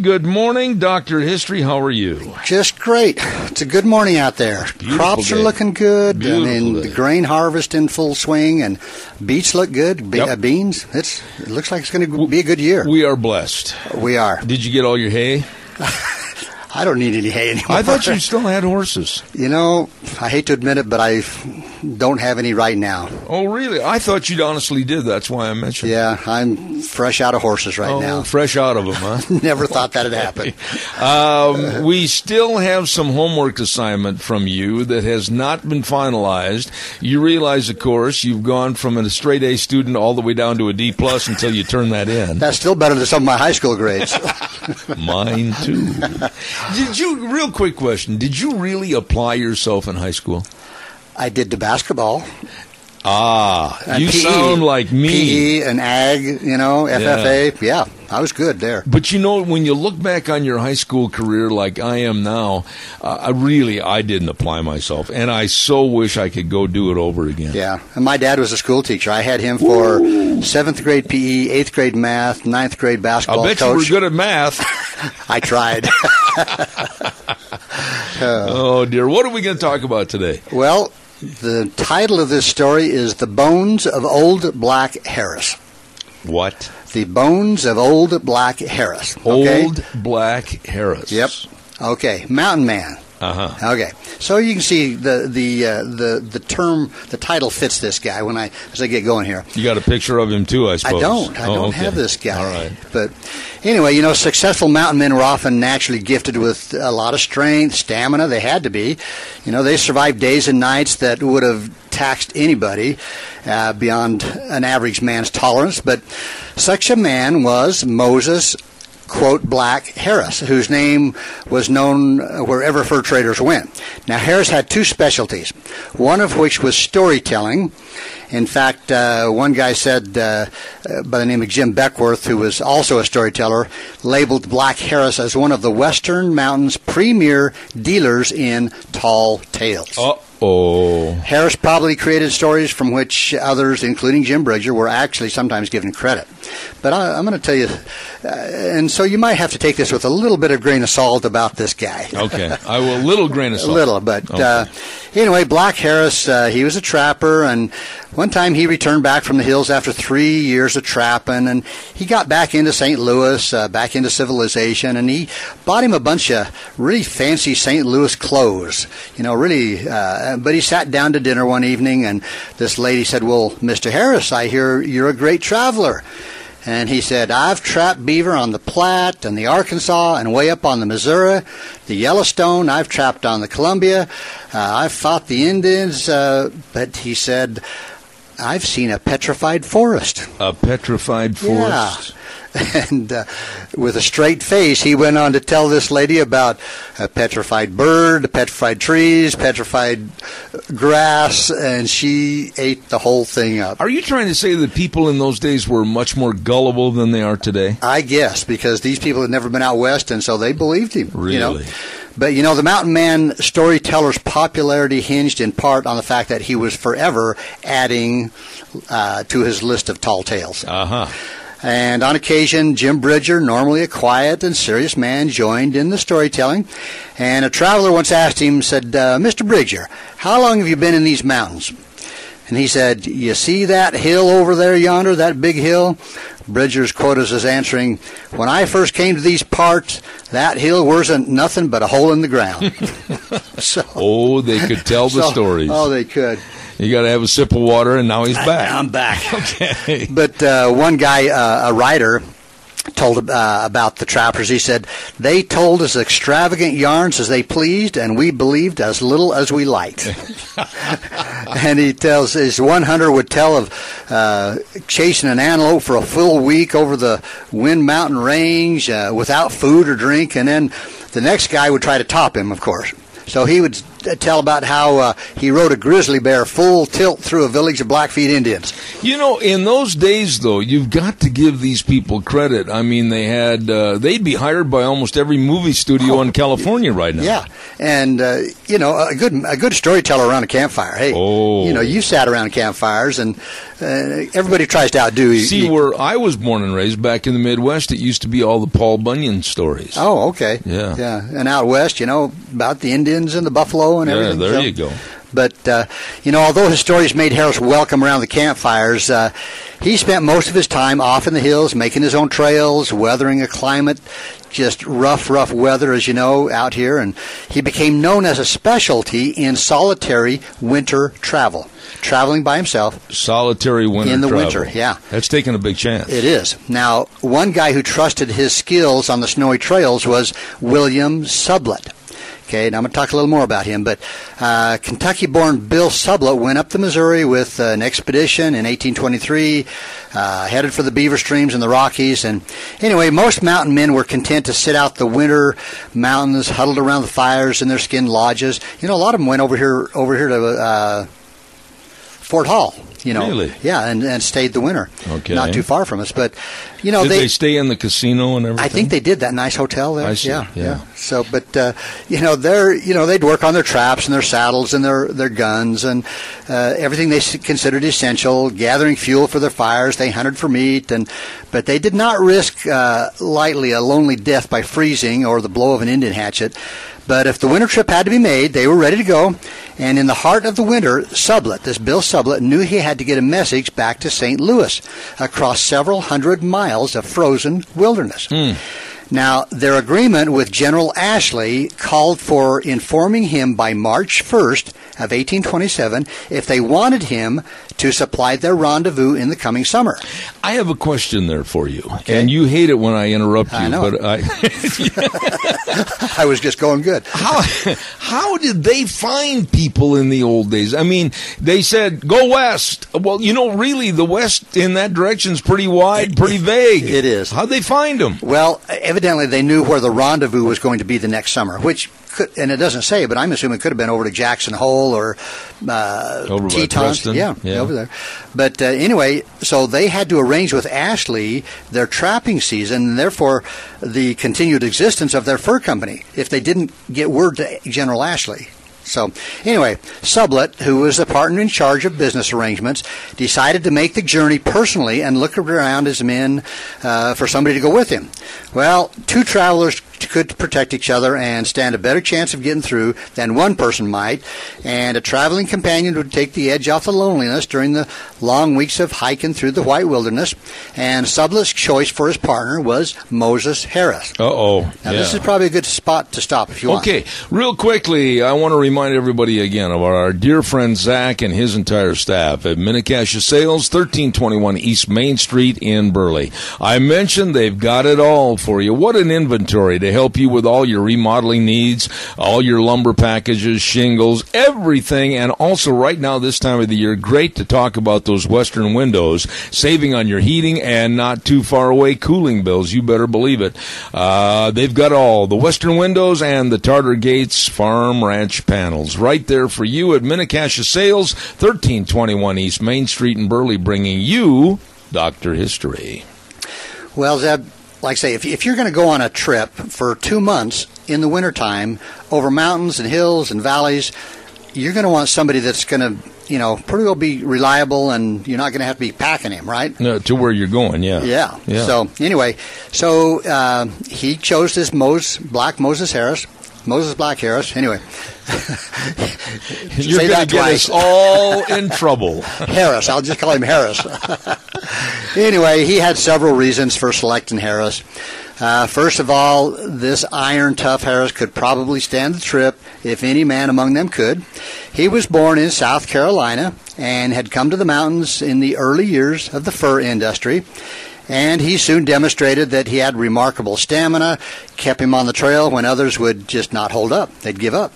Good morning, Dr. History. How are you? Just great. It's a good morning out there. Beautiful Crops day. are looking good. Beautiful I mean, day. the grain harvest in full swing, and beets look good. Be- Yep. uh, beans. It's it looks like it's going to be a good year. We are blessed. We are. Did you get all your hay? I don't need any hay anymore. I thought you still had horses. You know, I hate to admit it, but I don't have any right now. Oh, really? I thought you honestly did. That's why I mentioned. Yeah, I'm fresh out of horses right Oh, now. fresh out of them, huh? Never thought that'd happen. Um, we still have some homework assignment from you that has not been finalized. You realize, of course, you've gone from a straight A student all the way down to a D plus until you turn that in. That's still better than some of my high school grades. Mine too. Did you? Real quick question: Did you really apply yourself in high school? I did the basketball. Ah, and you PE. sound like me. PE and ag, you know, FFA. Yeah, I was good there. But you know, when you look back on your high school career like I am now, uh, I really I didn't apply myself, and I so wish I could go do it over again. Yeah, and my dad was a school teacher. I had him for seventh grade PE, eighth grade math, ninth grade basketball. I bet coach. you were good at math. I tried. oh dear, what are we going to talk about today? well, the title of this story is "The Bones of Old Black Harris." What? The Bones of Old Black Harris. Okay? Old Black Harris. Yep. Okay, Mountain Man. Uh huh. Okay, so you can see the the uh, the the term, the title fits this guy. When I as I get going here, You got a picture of him too, I suppose. I don't. I Oh, don't okay. have this guy. All right. But anyway, you know, successful mountain men were often naturally gifted with a lot of strength, stamina. They had to be. You know, they survived days and nights that would have taxed anybody uh, beyond an average man's tolerance. But such a man was Moses. Quote Black Harris, whose name was known uh, wherever fur traders went. Now Harris had two specialties, one of which was storytelling, in fact, uh, one guy said uh, uh, by the name of Jim Beckwourth, who was also a storyteller, labeled Black Harris as one of the Western Mountains' premier dealers in tall tales. Oh. Harris probably created stories from which others, including Jim Bridger, were actually sometimes given credit. But I, I'm going to tell you, uh, and so you might have to take this with a little bit of grain of salt about this guy. Okay. I will. Little grain of salt. A little, but Okay. uh, anyway, Black Harris, uh, he was a trapper, and one time he returned back from the hills after three years of trapping, and he got back into St. Louis, uh, back into civilization, and he bought him a bunch of really fancy St. Louis clothes, you know, really. Uh, but he sat down to dinner one evening, and this lady said, "Well, Mister Harris, I hear you're a great traveler." And he said, I've trapped beaver on the Platte and the Arkansas and way up on the Missouri, the Yellowstone. I've trapped on the Columbia. Uh, I've fought the Indians. Uh, but he said, I've seen a petrified forest. A petrified forest. And uh, with a straight face, he went on to tell this lady about a petrified bird, petrified trees, petrified grass, and she ate the whole thing up. Are you trying to say that people in those days were much more gullible than they are today? I guess because these people had never been out west, and so they believed him. You know? Really? But you know, the Mountain Man storyteller's popularity hinged in part on the fact that he was forever adding uh, to his list of tall tales. Uh huh. And on occasion, Jim Bridger, normally a quiet and serious man, joined in the storytelling. And a traveler once asked him, said, uh, Mr. Bridger, how long have you been in these mountains? And he said, You see that hill over there yonder, that big hill? Bridger's quoted as answering, When I first came to these parts, that hill wasn't nothing but a hole in the ground. so, Oh, they could tell the so- stories. Oh, they could. You got to have a sip of water, and now he's back. I'm back. Okay. But uh, one guy, uh, a writer, told uh, about the trappers. He said, They told us extravagant yarns as they pleased, and we believed as little as we liked. and he tells, his one hunter would tell of uh, chasing an antelope for a full week over the Wind Mountain Range uh, without food or drink, and then the next guy would try to top him, of course. So he would tell about how uh, he rode a grizzly bear full tilt through a village of Blackfeet Indians. You know, in those days, though, you've got to give these people credit. I mean, they had uh, they'd be hired by almost every movie studio oh, in California right now. Yeah, and uh, you know, a good a good storyteller around a campfire. Hey, oh. you know, you sat around campfires, and uh, everybody tries to outdo. You. See, where I was born and raised back in the Midwest, it used to be all the Paul Bunyan stories. Oh, okay. Yeah, yeah, and out west, you know, about the Indians and the buffalo and yeah, everything. there so. you go. But uh, you know, although his stories made Harris welcome around the campfires, uh, he spent most of his time off in the hills, making his own trails, weathering a climate, just rough, rough weather, as you know, out here. And he became known as a specialty in solitary winter travel, traveling by himself. Solitary winter in the travel. winter, yeah. That's taking a big chance. It is. Now, one guy who trusted his skills on the snowy trails was William Sublette. Okay, now I'm going to talk a little more about him. But uh, Kentucky born Bill Sublette went up the Missouri with uh, an expedition in 1823, uh, headed for the beaver streams in the Rockies. And anyway, most mountain men were content to sit out the winter mountains, huddled around the fires in their skin lodges. You know, a lot of them went over here over here to uh, Fort Hall you know, really? yeah, and, and stayed the winter. Okay, not too far from us, but you know, did they, they stay in the casino and everything. I think they did that nice hotel there. See. Yeah, yeah, yeah. So, but uh, you know, they're you know they'd work on their traps and their saddles and their their guns and uh, everything they considered essential. Gathering fuel for their fires, they hunted for meat, and but they did not risk uh, lightly a lonely death by freezing or the blow of an Indian hatchet. But if the winter trip had to be made, they were ready to go. And in the heart of the winter, Sublette, this Bill Sublette, knew he had to get a message back to St. Louis across several hundred miles of frozen wilderness. Mm. Now, their agreement with General Ashley called for informing him by March 1st of 1827 if they wanted him to supply their rendezvous in the coming summer. I have a question there for you, okay. and you hate it when I interrupt you, I but I I was just going good. How how did they find people in the old days? I mean, they said go west. Well, you know, really, the west in that direction is pretty wide, pretty vague. It is. How'd they find them? Well, evidently they knew where the rendezvous was going to be the next summer, which could, and it doesn't say, but I'm assuming it could have been over to Jackson Hole or uh, over Teton. Yeah, yeah, over there. But uh, anyway, so they had to arrange with Ashley their trapping season, and therefore the continued existence of their fur company. If they didn't get word to General Ashley, so, anyway, Sublette, who was the partner in charge of business arrangements, decided to make the journey personally and look around his men uh, for somebody to go with him. Well, two travelers could protect each other and stand a better chance of getting through than one person might, and a traveling companion would take the edge off the loneliness during the long weeks of hiking through the White Wilderness. And Sublette's choice for his partner was Moses Harris. Uh oh. Now, yeah. this is probably a good spot to stop if you want. Okay, real quickly, I want to remind everybody again about our dear friend Zach and his entire staff at Mini-Cassia Sales, 1321 East Main Street in Burley. I mentioned they've got it all for you. What an inventory to help you with all your remodeling needs, all your lumber packages, shingles, everything. And also, right now, this time of the year, great to talk about those Western windows, saving on your heating and not too far away cooling bills. You better believe it. Uh, they've got all the Western windows and the Tarter Gates farm ranch panels right there for you at Mini-Cassia Sales, 1321 East Main Street in Burley, bringing you Doctor History. Well, Zeb, like I say, if, if you're going to go on a trip for two months in the wintertime over mountains and hills and valleys, you're going to want somebody that's going to, you know, pretty well be reliable and you're not going to have to be packing him, right? No, to where you're going, yeah. Yeah. Yeah. So, anyway, so uh, he chose this Mose, Black Moses Harris. Moses Black Harris. Anyway, You're going to get twice. us all in trouble. Harris. I'll just call him Harris. anyway, he had several reasons for selecting Harris. Uh, first of all, this iron tough Harris could probably stand the trip if any man among them could. He was born in South Carolina and had come to the mountains in the early years of the fur industry. And he soon demonstrated that he had remarkable stamina, kept him on the trail when others would just not hold up. They'd give up.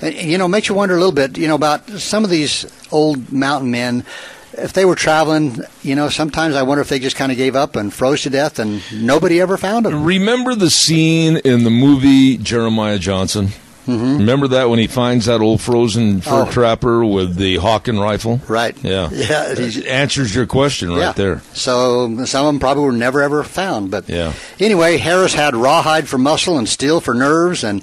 And, you know, makes you wonder a little bit, you know, about some of these old mountain men. If they were traveling, you know, sometimes I wonder if they just kind of gave up and froze to death and nobody ever found them. Remember the scene in the movie Jeremiah Johnson? Mm-hmm. Remember that when he finds that old frozen fur Oh. trapper with the Hawken rifle? Right. Yeah. Yeah. It answers your question right yeah. there. So some of them probably were never ever found. But Yeah. anyway, Harris had rawhide for muscle and steel for nerves, and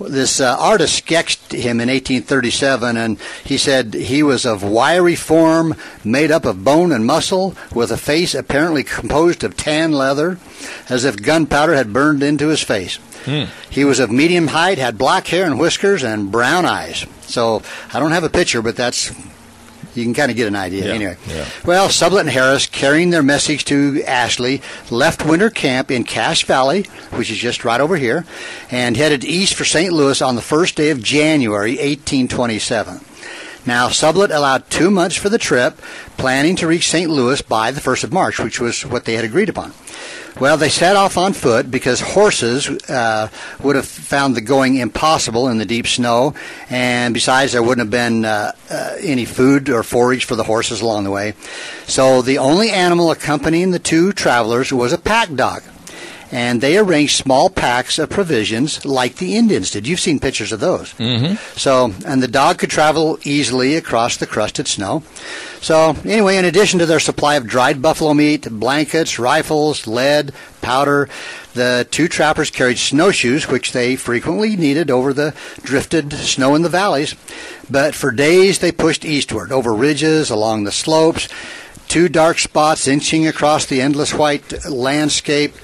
this uh, artist sketched him in 1837, and he said he was of wiry form, made up of bone and muscle, with a face apparently composed of tan leather, as if gunpowder had burned into his face. He was of medium height, had black hair and whiskers, and brown eyes. So I don't have a picture, but that's you can kind of get an idea. Yeah, Anyway, yeah. well, Sublette and Harris, carrying their message to Ashley, left winter camp in Cache Valley, which is just right over here, and headed east for St. Louis on the first day of January, 1827. Now, Sublette allowed two months for the trip, planning to reach St. Louis by the 1st of March, which was what they had agreed upon. Well, they set off on foot because horses uh, would have found the going impossible in the deep snow, and besides, there wouldn't have been uh, uh, any food or forage for the horses along the way. So the only animal accompanying the two travelers was a pack dog. And they arranged small packs of provisions like the Indians did. You've seen pictures of those. Mm-hmm. So, and the dog could travel easily across the crusted snow. So, anyway, in addition to their supply of dried buffalo meat, blankets, rifles, lead, powder, the two trappers carried snowshoes, which they frequently needed over the drifted snow in the valleys. But for days they pushed eastward, over ridges, along the slopes, two dark spots inching across the endless white landscape.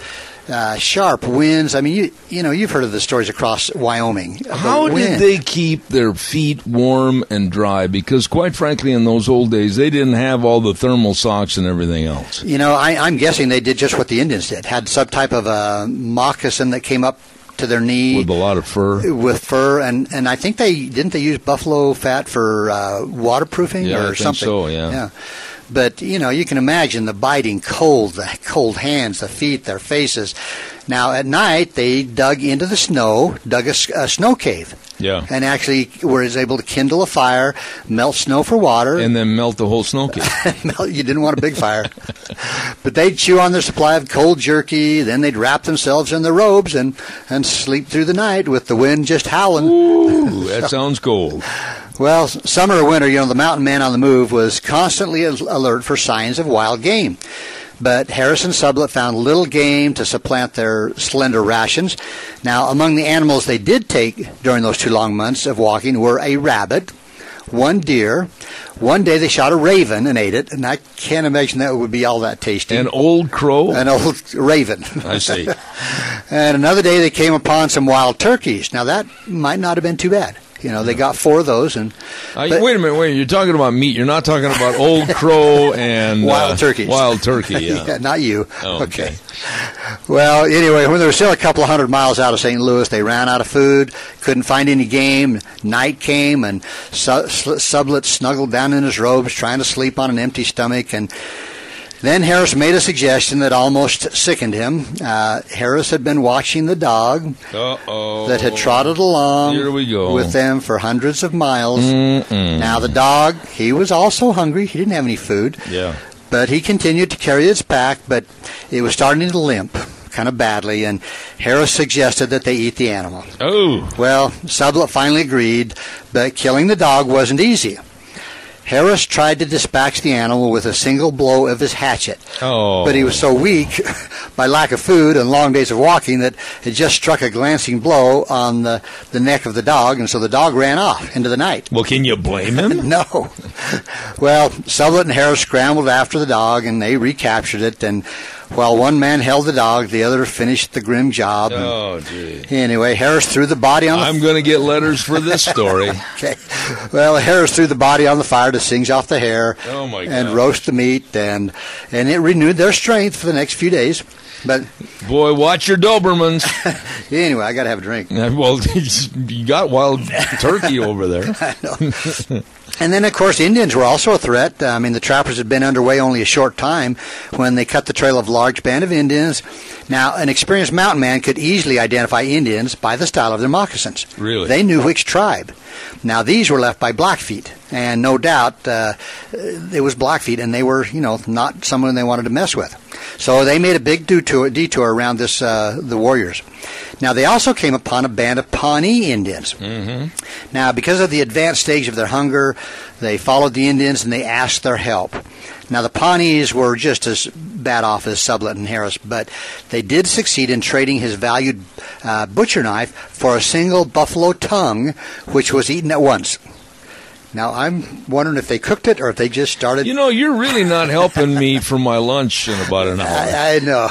Uh, sharp winds. I mean, you you know you've heard of the stories across Wyoming. How did they keep their feet warm and dry? Because, quite frankly, in those old days, they didn't have all the thermal socks and everything else. You know, I, I'm guessing they did just what the Indians did. Had some type of a moccasin that came up to their knee With a lot of fur. with fur, and and I think they didn't they use buffalo fat for uh, waterproofing Yeah, or I think something. so, yeah. Yeah. But you know, you can imagine the biting cold, the cold hands, the feet, their faces. Now at night they dug into the snow, dug a snow cave, Yeah. and actually were able to kindle a fire, melt snow for water, And then melt the whole snow cave. you didn't want a big fire. but they'd chew on their supply of cold jerky, then they'd wrap themselves in their robes and, and sleep through the night with the wind just howling. Ooh, that sounds cold. Well, summer or winter, you know, the mountain man on the move was constantly alert for signs of wild game. But Harris and Sublette found little game to supplant their slender rations. Now, among the animals they did take during those two long months of walking were a rabbit, one deer. One day they shot a raven and ate it, and I can't imagine that would be all that tasty. An old crow? An old raven. I see. And another day they came upon some wild turkeys. Now that might not have been too bad. You know, they got four of those and Uh, But- wait a minute, wait. You're talking about meat. You're not talking about old crow and Wild uh, turkeys. Wild turkey, yeah. not you. Oh, okay. Well, anyway, when they were still a couple of hundred miles out of St. Louis, they ran out of food, couldn't find any game. Night came, and Su- Sl- Sublette snuggled down in his robes, trying to sleep on an empty stomach. And then Harris made a suggestion that almost sickened him. Uh, Harris had been watching the dog Uh-oh. that had trotted along Here we go. with them for hundreds of miles. Mm-mm. Now the dog, he was also hungry. He didn't have any food. Yeah. But he continued to carry its pack, but it was starting to limp kind of badly, and Harris suggested that they eat the animal. Oh. Well, Sublette finally agreed, but killing the dog wasn't easy. Harris tried to dispatch the animal with a single blow of his hatchet, Oh. but he was so weak by lack of food and long days of walking that it just struck a glancing blow on the, the neck of the dog, and so the dog ran off into the night. Well, can you blame him? No. Well, Sublette and Harris scrambled after the dog and they recaptured it. And while one man held the dog, the other finished the grim job. And oh, gee. Anyway, Harris threw the body on the I'm going to get letters for this story. Okay. Well, Harris threw the body on the fire to singe off the hair Oh, my and God. roast the meat, and and it renewed their strength for the next few days. But Boy, watch your Dobermans. anyway, I got to have a drink. well, you got wild turkey over there. And then, of course, Indians were also a threat. Uh, I mean, the trappers had been underway only a short time when they cut the trail of a large band of Indians. Now, an experienced mountain man could easily identify Indians by the style of their moccasins. Really? They knew which tribe. Now, these were left by Blackfeet, and no doubt uh, it was Blackfeet, and they were, you know, not someone they wanted to mess with. So they made a big detour, detour around this uh, the warriors. Now they also came upon a band of Pawnee Indians. Mm-hmm. Now, because of the advanced stage of their hunger, they followed the Indians and they asked their help. Now the Pawnees were just as bad off as Sublette and Harris, but they did succeed in trading his valued uh, butcher knife for a single buffalo tongue, which was eaten at once. Now I'm wondering if they cooked it or if they just started. You know, you're really not helping me for my lunch in about an hour. I, I know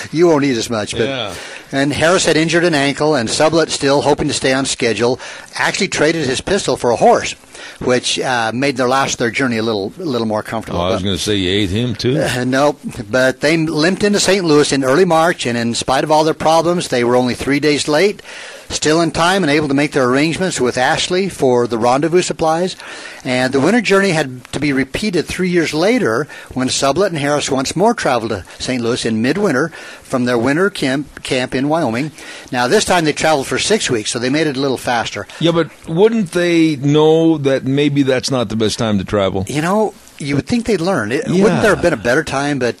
you won't eat as much, but Yeah. and Harris had injured an ankle, and Sublette, still hoping to stay on schedule, actually traded his pistol for a horse, which uh, made their last their journey a little a little more comfortable. Oh, I was going to say you ate him too. uh, no, but they limped into St. Louis in early March, and in spite of all their problems, they were only three days late. Still in time and able to make their arrangements with Ashley for the rendezvous supplies. And the winter journey had to be repeated three years later when Sublette and Harris once more traveled to St. Louis in midwinter from their winter camp, camp in Wyoming. Now, this time they traveled for six weeks, so they made it a little faster. Yeah, but wouldn't they know that maybe that's not the best time to travel? You know, you would think they'd learn. It, Yeah. Wouldn't there have been a better time? But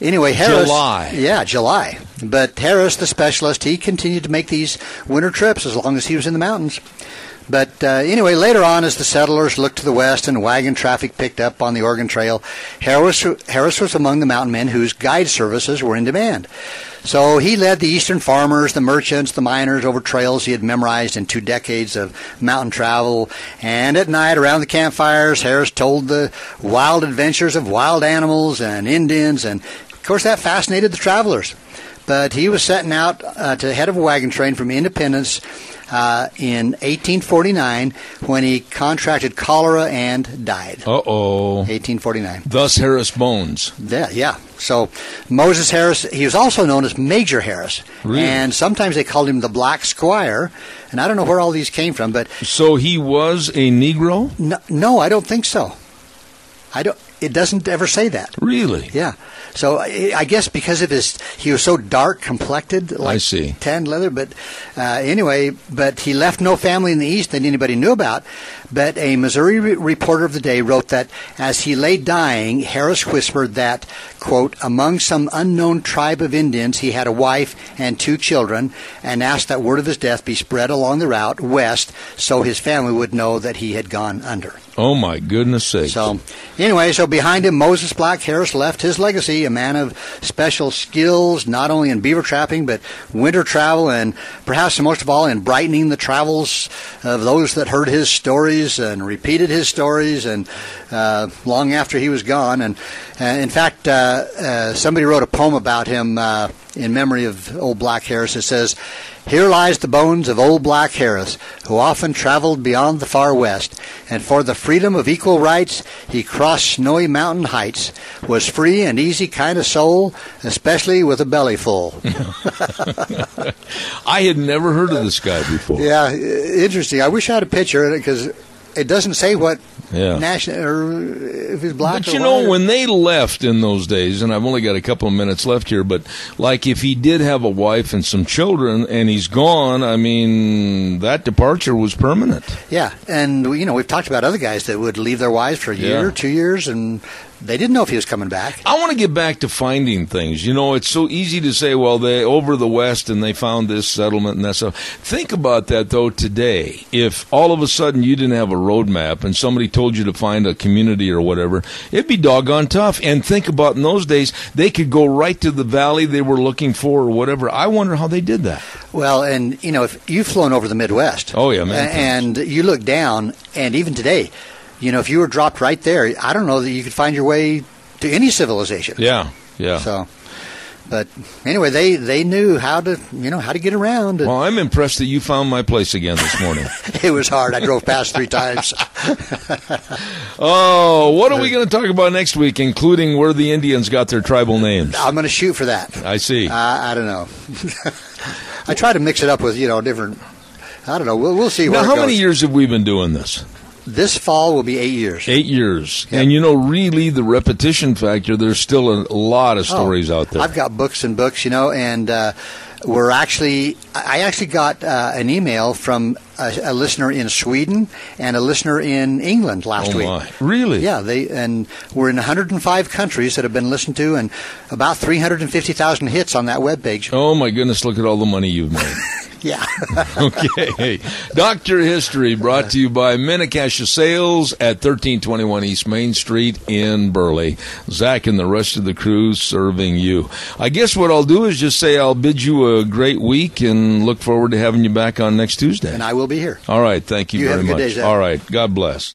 anyway, Harris. July. Yeah, July. But Harris, the specialist, he continued to make these winter trips as long as he was in the mountains. But uh, anyway, later on, as the settlers looked to the west and wagon traffic picked up on the Oregon Trail, Harris, Harris was among the mountain men whose guide services were in demand. So he led the eastern farmers, the merchants, the miners over trails he had memorized in two decades of mountain travel. And at night, around the campfires, Harris told the wild adventures of wild animals and Indians. And of course, that fascinated the travelers. But he was setting out uh, to head of a wagon train from Independence uh, in 1849 when he contracted cholera and died. Uh oh. 1849. Thus Harris Bones. Yeah, yeah. So Moses Harris, he was also known as Major Harris, Really? and sometimes they called him the Black Squire. And I don't know where all these came from, but So he was a Negro? no, no I don't think so. I don't. It doesn't ever say that. Really? Yeah. So I I guess because of his, he was so dark complected, like I see. tanned leather. But uh, anyway, but he left no family in the east that anybody knew about. But a Missouri re- reporter of the day wrote that as he lay dying, Harris whispered that quote among some unknown tribe of Indians he had a wife and two children, and asked that word of his death be spread along the route west, so his family would know that he had gone under. Oh my goodness sake. So, anyway, so behind him, Moses Black Harris left his legacy, a man of special skills, not only in beaver trapping, but winter travel, and perhaps most of all in brightening the travels of those that heard his stories and repeated his stories, and uh, long after he was gone. And uh, in fact, uh, uh, somebody wrote a poem about him uh, in memory of old Black Harris. It says, here lies the bones of old Black Harris, who often traveled beyond the far west, and for the freedom of equal rights he crossed snowy mountain heights, was free and easy kind of soul, especially with a belly full. I had never heard of this guy before. yeah, interesting. I wish I had a picture of it because it doesn't say what Yeah. national or if he's black. But or you know, when they left in those days, and I've only got a couple of minutes left here, but like if he did have a wife and some children and he's gone, I mean, that departure was permanent. yeah, and you know we've talked about other guys that would leave their wives for a year, Yeah. two years, and they didn't know if he was coming back. I want to get back to finding things. You know, it's so easy to say, well, they over the west and they found this settlement and that stuff. Think about that though today. If all of a sudden you didn't have a road map and somebody told you to find a community or whatever, it'd be doggone tough. And think about in those days, they could go right to the valley they were looking for or whatever. I wonder how they did that. Well, and you know, if you've flown over the Midwest, Oh, yeah, man, and you look down, and even today, you know, if you were dropped right there, I don't know that you could find your way to any civilization. Yeah, yeah. So, but anyway, they they knew how to you know how to get around. and well, I'm impressed that you found my place again this morning. It was hard. I drove past three times. oh, what are we going to talk about next week, including where the Indians got their tribal names? I'm going to shoot for that. I see. Uh, I don't know. I try to mix it up with you know different. I don't know. We'll we'll see. Now, how many years have we been doing this? This fall will be eight years. Eight years. Yep. And you know, really, the repetition factor, there's still a, lot of oh, stories oh, out there. I've got books and books, you know, and uh, we're actually, I actually got uh, an email from a, a, listener in Sweden and a listener in England last oh week. My. Really? Yeah, they and we're in 105 countries that have been listened to, and about 350,000 hits on that web page. Oh my goodness! Look at all the money you've made. Yeah. okay. Doctor History brought to you by Mini-Cassia Sales at 1321 East Main Street in Burley. Zach and the rest of the crew serving you. I guess what I'll do is just say I'll bid you a great week and look forward to having you back on next Tuesday. And I will be here. All right. Thank you, you very much. Day, All right. God bless.